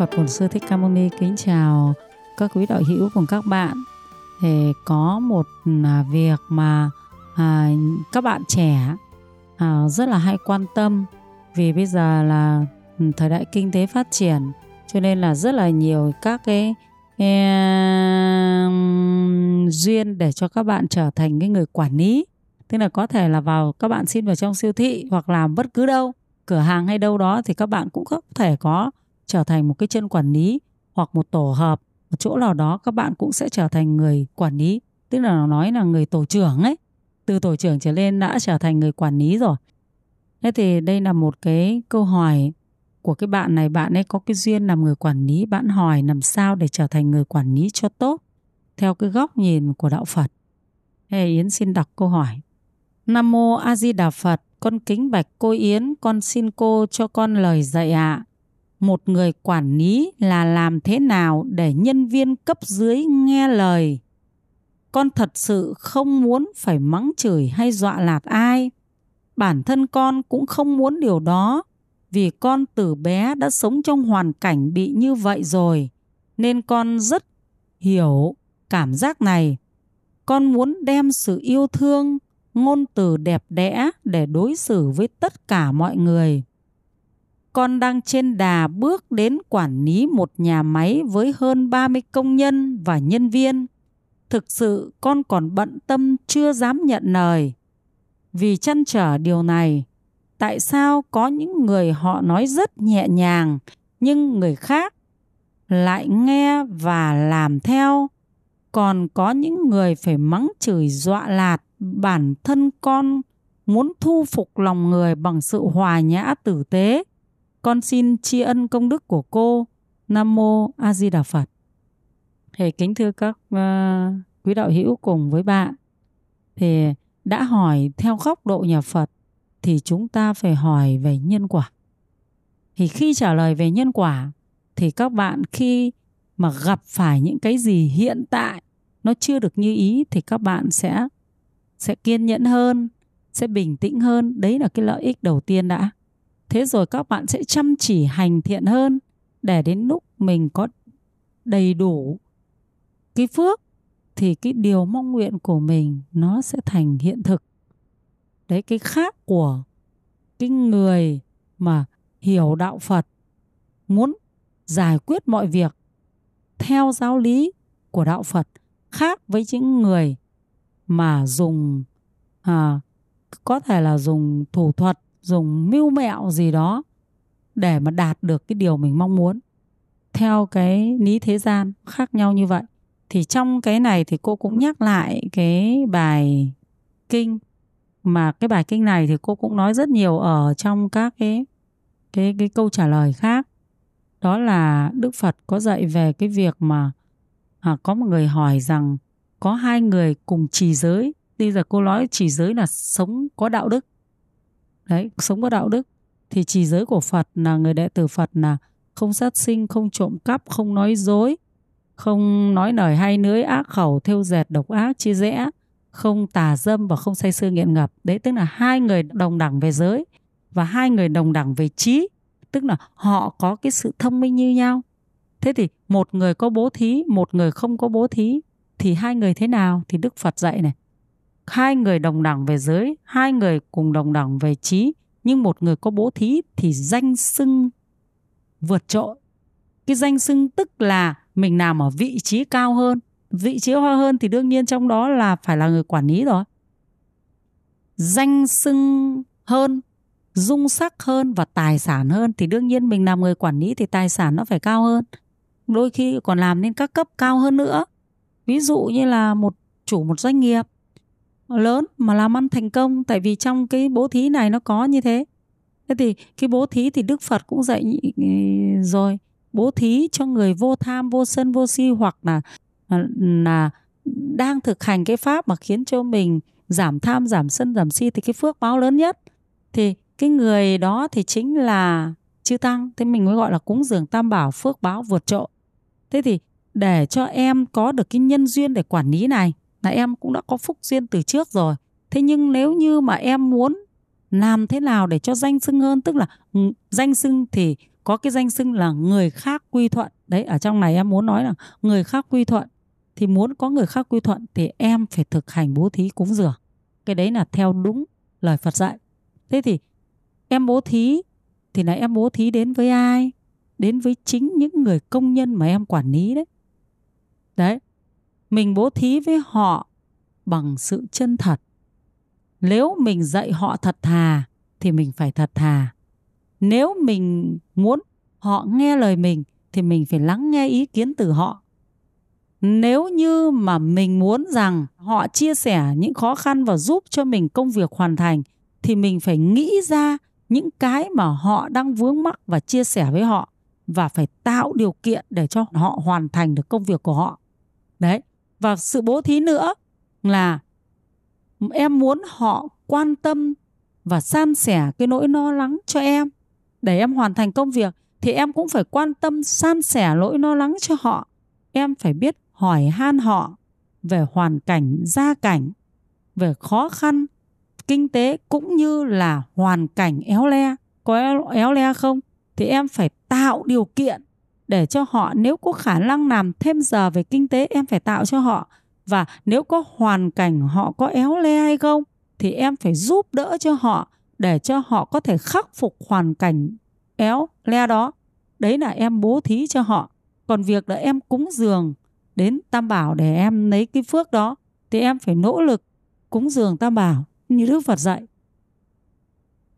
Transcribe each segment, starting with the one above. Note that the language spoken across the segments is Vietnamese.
Phật Bổn Sư Thích Ca Mâu Ni kính chào các quý đạo hữu cùng các bạn. Thì có một à, việc mà à, các bạn trẻ à, rất là hay quan tâm vì bây giờ là ừ, thời đại kinh tế phát triển cho nên là rất là nhiều các cái e, duyên để cho các bạn trở thành cái người quản lý tức là có thể là vào các bạn xin vào trong siêu thị hoặc làm bất cứ đâu cửa hàng hay đâu đó thì các bạn cũng có thể có trở thành một cái chân quản lý hoặc một tổ hợp một chỗ nào đó các bạn cũng sẽ trở thành người quản lý tức là nói là người tổ trưởng ấy từ tổ trưởng trở lên đã trở thành người quản lý rồi thế thì đây là một cái câu hỏi của cái bạn này bạn ấy có cái duyên làm người quản lý bạn hỏi làm sao để trở thành người quản lý cho tốt theo cái góc nhìn của đạo Phật. Thế Yến xin đọc câu hỏi. Nam mô A Di Đà Phật, con kính bạch cô Yến, con xin cô cho con lời dạy ạ. À. Một người quản lý là làm thế nào để nhân viên cấp dưới nghe lời? Con thật sự không muốn phải mắng chửi hay dọa lạt ai. Bản thân con cũng không muốn điều đó, vì con từ bé đã sống trong hoàn cảnh bị như vậy rồi, nên con rất hiểu cảm giác này con muốn đem sự yêu thương, ngôn từ đẹp đẽ để đối xử với tất cả mọi người con đang trên đà bước đến quản lý một nhà máy với hơn 30 công nhân và nhân viên. Thực sự con còn bận tâm chưa dám nhận lời. Vì chăn trở điều này, tại sao có những người họ nói rất nhẹ nhàng nhưng người khác lại nghe và làm theo còn có những người phải mắng chửi dọa lạt bản thân con muốn thu phục lòng người bằng sự hòa nhã tử tế con xin tri ân công đức của cô. Nam mô a di đà phật thì kính thưa các uh, quý đạo hữu cùng với bạn. Thì đã hỏi theo góc độ nhà phật thì chúng ta phải hỏi về nhân quả. Thì khi trả lời về nhân quả thì các bạn khi mà gặp phải những cái gì hiện tại nó chưa được như ý thì các bạn sẽ sẽ kiên nhẫn hơn sẽ bình tĩnh hơn. Đấy là cái lợi ích đầu tiên đã thế rồi các bạn sẽ chăm chỉ hành thiện hơn để đến lúc mình có đầy đủ cái phước thì cái điều mong nguyện của mình nó sẽ thành hiện thực. Đấy cái khác của cái người mà hiểu đạo phật muốn giải quyết mọi việc theo giáo lý của đạo phật khác với những người mà dùng à, có thể là dùng thủ thuật dùng mưu mẹo gì đó để mà đạt được cái điều mình mong muốn. Theo cái lý thế gian khác nhau như vậy thì trong cái này thì cô cũng nhắc lại cái bài kinh. Mà cái bài kinh này thì cô cũng nói rất nhiều ở trong các cái cái cái câu trả lời khác. Đó là Đức Phật có dạy về cái việc mà à, có một người hỏi rằng có hai người cùng trì giới. Bây giờ cô nói trì giới là sống có đạo đức đấy, sống có đạo đức. Thì trì giới của Phật là người đệ tử Phật là không sát sinh, không trộm cắp, không nói dối, không nói lời hay lưới ác, khẩu, thêu dệt, độc ác, chia rẽ, không tà dâm và không say sưa nghiện ngập. Đấy, tức là hai người đồng đẳng về giới và hai người đồng đẳng về trí. Tức là họ có cái sự thông minh như nhau. Thế thì một người có bố thí, một người không có bố thí, thì hai người thế nào? Thì đức phật dạy này hai người đồng đẳng về giới, hai người cùng đồng đẳng về trí, nhưng một người có bố thí thì danh xưng vượt trội. Cái danh xưng tức là mình nằm ở vị trí cao hơn. Vị trí hoa hơn thì đương nhiên trong đó là phải là người quản lý rồi. Danh xưng hơn, dung sắc hơn và tài sản hơn thì đương nhiên mình làm người quản lý thì tài sản nó phải cao hơn. Đôi khi còn làm nên các cấp cao hơn nữa. Ví dụ như là một chủ, một doanh nghiệp lớn, mà làm ăn thành công. Tại vì trong cái bố thí này nó có như thế. Thế thì cái bố thí thì đức phật cũng dạy ừ, rồi, bố thí cho người vô tham, vô sân, vô si hoặc là à, là đang thực hành cái pháp mà khiến cho mình giảm tham, giảm sân, giảm si thì cái phước báo lớn nhất. Thì cái người đó thì chính là chư tăng. Thế mình mới gọi là cúng dường tam bảo, phước báo vượt trội. Thế thì để cho em có được cái nhân duyên để quản lý này là em cũng đã có phúc duyên từ trước rồi. Thế nhưng nếu như mà em muốn làm thế nào để cho danh xưng hơn, tức là ừ, danh xưng thì có cái danh xưng là người khác quy thuận. Đấy, ở trong này em muốn nói là người khác quy thuận, thì muốn có người khác quy thuận thì em phải thực hành bố thí cúng dường. Cái đấy là theo đúng lời Phật dạy. Thế thì em bố thí thì là em bố thí đến với ai? Đến với chính những người công nhân mà em quản lý đấy. Đấy mình bố thí với họ bằng sự chân thật. Nếu mình dạy họ thật thà, thì mình phải thật thà. Nếu mình muốn họ nghe lời mình, thì mình phải lắng nghe ý kiến từ họ. Nếu như mà mình muốn rằng họ chia sẻ những khó khăn và giúp cho mình công việc hoàn thành, thì mình phải nghĩ ra những cái mà họ đang vướng mắc và chia sẻ với họ và phải tạo điều kiện để cho họ hoàn thành được công việc của họ. Đấy và sự bố thí nữa là em muốn họ quan tâm và san sẻ cái nỗi lo lắng cho em. Để em hoàn thành công việc thì em cũng phải quan tâm san sẻ nỗi lo lắng cho họ. Em phải biết hỏi han họ về hoàn cảnh gia cảnh về khó khăn kinh tế cũng như là hoàn cảnh éo le. Có éo, éo le không? Thì em phải tạo điều kiện để cho họ, nếu có khả năng làm thêm giờ về kinh tế, em phải tạo cho họ. Và nếu có hoàn cảnh họ có éo le hay không, thì em phải giúp đỡ cho họ, để cho họ có thể khắc phục hoàn cảnh éo le đó. Đấy là em bố thí cho họ. Còn việc là em cúng dường đến tam bảo để em lấy cái phước đó, thì em phải nỗ lực cúng dường tam bảo như đức phật dạy.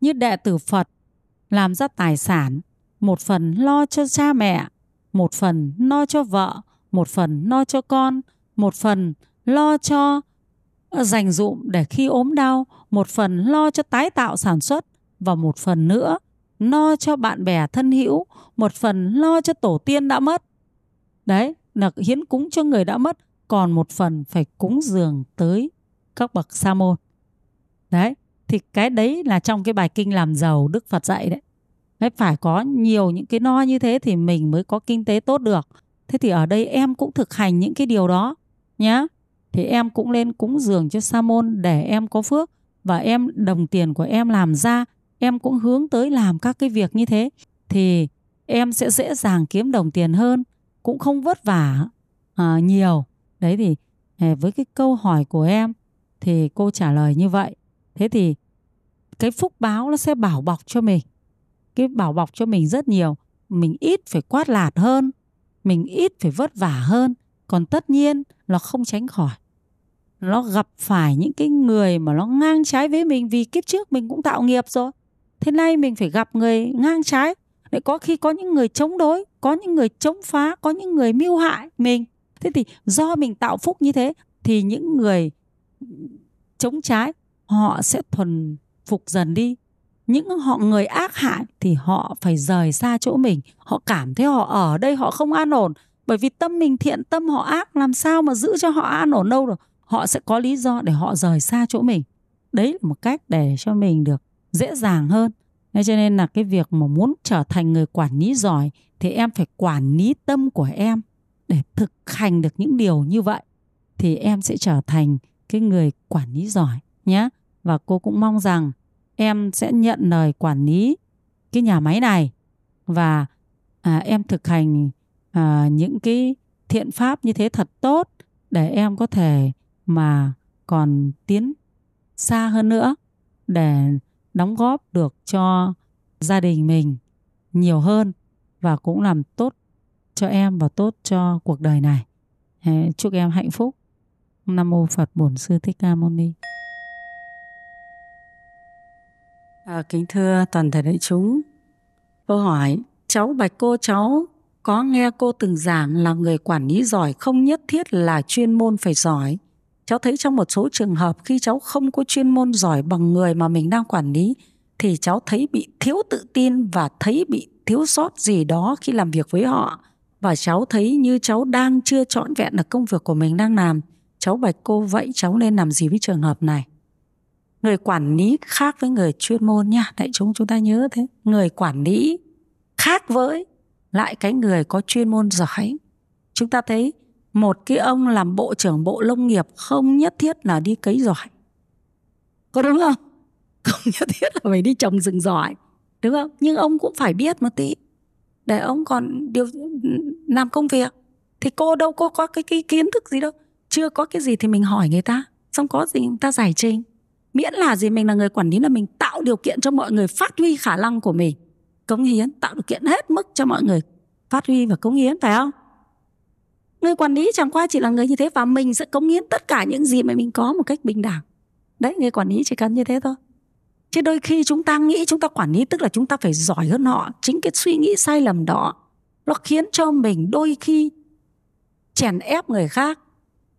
Như đệ tử phật, làm ra tài sản, một phần lo cho cha mẹ một phần lo cho vợ, một phần lo cho con, một phần lo cho ờ, dành dụm để khi ốm đau, một phần lo cho tái tạo sản xuất và một phần nữa lo cho bạn bè thân hữu, một phần lo cho tổ tiên đã mất. Đấy, là hiến cúng cho người đã mất, còn một phần phải cúng dường tới các bậc sa môn. Đấy, thì cái đấy là trong cái bài kinh làm giàu đức phật dạy đấy đấy phải có nhiều những cái no như thế thì mình mới có kinh tế tốt được. Thế thì ở đây em cũng thực hành những cái điều đó nhé thì em cũng lên cúng dường cho sa môn để em có phước và em đồng tiền của em làm ra. Em cũng hướng tới làm các cái việc như thế. Thì em sẽ dễ dàng kiếm đồng tiền hơn cũng không vất vả à, nhiều. Đấy thì à, với cái câu hỏi của em thì cô trả lời như vậy. Thế thì cái phúc báo nó sẽ bảo bọc cho mình cái bảo bọc cho mình rất nhiều. Mình ít phải quát lạt hơn, mình ít phải vất vả hơn. Còn tất nhiên là không tránh khỏi. Nó gặp phải những cái người mà nó ngang trái với mình vì kiếp trước mình cũng tạo nghiệp rồi. Thế nay mình phải gặp người ngang trái. Để có khi có những người chống đối, có những người chống phá, có những người mưu hại mình. Thế thì do mình tạo phúc như thế, thì những người chống trái, họ sẽ thuần phục dần đi những họ người ác hại thì họ phải rời xa chỗ mình. Họ cảm thấy họ ở đây họ không an ổn. Bởi vì tâm mình thiện, tâm họ ác, làm sao mà giữ cho họ an ổn đâu được? Họ sẽ có lý do để họ rời xa chỗ mình. Đấy là một cách để cho mình được dễ dàng hơn. Nên cho nên là cái việc mà muốn trở thành người quản lý giỏi thì em phải quản lý tâm của em. Để thực hành được những điều như vậy thì em sẽ trở thành cái người quản lý giỏi nhé và cô cũng mong rằng em sẽ nhận lời quản lý cái nhà máy này và à, em thực hành à, những cái thiện pháp như thế thật tốt để em có thể mà còn tiến xa hơn nữa để đóng góp được cho gia đình mình nhiều hơn và cũng làm tốt cho em và tốt cho cuộc đời này. Chúc em hạnh phúc. Nam mô Phật Bổn Sư Thích Ca Mâu Ni. À, kính thưa toàn thể đại chúng, câu hỏi cháu bạch cô cháu có nghe cô từng giảng là người quản lý giỏi không nhất thiết là chuyên môn phải giỏi. Cháu thấy trong một số trường hợp khi cháu không có chuyên môn giỏi bằng người mà mình đang quản lý thì cháu thấy bị thiếu tự tin và thấy bị thiếu sót gì đó khi làm việc với họ. Và cháu thấy như cháu đang chưa trọn vẹn được công việc của mình đang làm. Cháu bạch cô vậy cháu nên làm gì với trường hợp này? Người quản lý khác với người chuyên môn nha. Đại chúng chúng ta nhớ thế. Người quản lý khác với lại cái người có chuyên môn giỏi. Chúng ta thấy một cái ông làm bộ trưởng bộ nông nghiệp không nhất thiết là đi cấy giỏi. Có đúng không? Không nhất thiết là phải đi trồng rừng giỏi. Đúng không? Nhưng ông cũng phải biết một tí. Để ông còn điều làm công việc. Thì cô đâu có có cái, cái kiến thức gì đâu. Chưa có cái gì thì mình hỏi người ta. Xong có gì người ta giải trình miễn là gì, mình là người quản lý là mình tạo điều kiện cho mọi người phát huy khả năng của mình. Cống hiến, tạo điều kiện hết mức cho mọi người phát huy và cống hiến, phải không? Người quản lý chẳng qua chỉ là người như thế và mình sẽ cống hiến tất cả những gì mà mình có một cách bình đẳng. Đấy, người quản lý chỉ cần như thế thôi. Chứ đôi khi chúng ta nghĩ, chúng ta quản lý tức là chúng ta phải giỏi hơn họ. Chính cái suy nghĩ sai lầm đó, nó khiến cho mình đôi khi chèn ép người khác,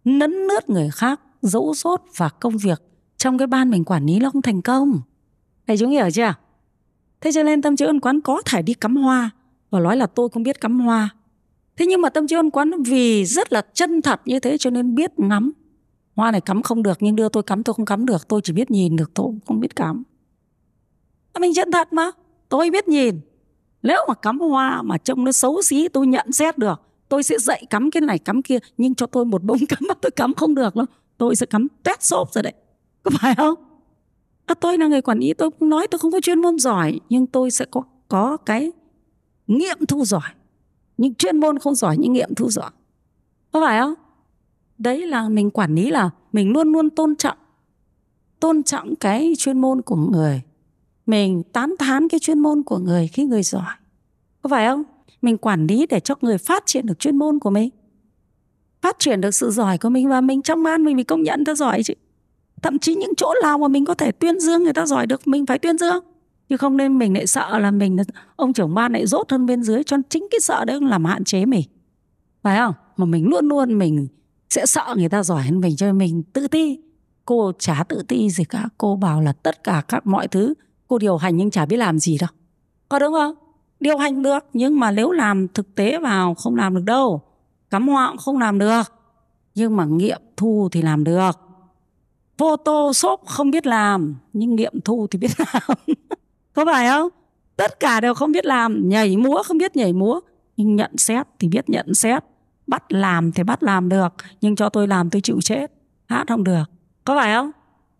nấn nướt người khác dấu dốt và công việc trong cái ban mình quản lý nó không thành công. Thầy chúng hiểu chưa? Thế cho nên tâm trí ân quán có thể đi cắm hoa và nói là tôi không biết cắm hoa. Thế nhưng mà tâm trí ân quán vì rất là chân thật như thế cho nên biết ngắm. Hoa này cắm không được nhưng đưa tôi cắm tôi không cắm được, tôi chỉ biết nhìn được tôi không biết cắm. Mình chân thật mà, tôi biết nhìn. Nếu mà cắm hoa mà trông nó xấu xí, tôi nhận xét được, tôi sẽ dạy cắm cái này cắm kia, nhưng cho tôi một bông cắm mà tôi cắm không được đâu, tôi sẽ cắm tét xốp rồi đấy có phải không? À, tôi là người quản lý tôi cũng nói tôi không có chuyên môn giỏi nhưng tôi sẽ có có cái nghiệm thu giỏi. Nhưng chuyên môn không giỏi nhưng nghiệm thu giỏi. Có phải không? Đấy là mình quản lý là mình luôn luôn tôn trọng tôn trọng cái chuyên môn của người. Mình tán thán cái chuyên môn của người khi người giỏi. Có phải không? Mình quản lý để cho người phát triển được chuyên môn của mình. Phát triển được sự giỏi của mình và mình trong ban mình mình công nhận ta giỏi chứ thậm chí những chỗ nào mà mình có thể tuyên dương người ta giỏi được, mình phải tuyên dương. Chứ không nên mình lại sợ là mình ông trưởng ban lại dốt hơn bên dưới, cho chính cái sợ đấy làm hạn chế mình. Phải không? Mà mình luôn luôn mình sẽ sợ người ta giỏi hơn mình, cho mình tự ti. Cô chả tự ti gì cả. Cô bảo là tất cả các mọi thứ, cô điều hành nhưng chả biết làm gì đâu. Có đúng không? Điều hành được, nhưng mà nếu làm thực tế vào không làm được đâu. Cắm hoa cũng không làm được. Nhưng mà nghiệm thu thì làm được photoshop không biết làm, nhưng nghiệm thu thì biết làm. Có phải không? Tất cả đều không biết làm, nhảy múa không biết nhảy múa, nhưng nhận xét thì biết nhận xét. Bắt làm thì bắt làm được, nhưng cho tôi làm tôi chịu chết, hát không được. Có phải không?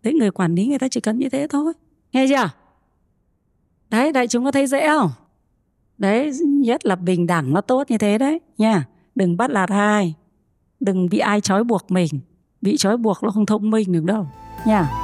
Đấy người quản lý người ta chỉ cần như thế thôi. Nghe chưa? Đấy, đại chúng có thấy dễ không? Đấy, nhất là bình đẳng nó tốt như thế đấy, nha. Đừng bắt lạt ai đừng bị ai trói buộc mình bị trói buộc nó không thông minh được đâu nha yeah.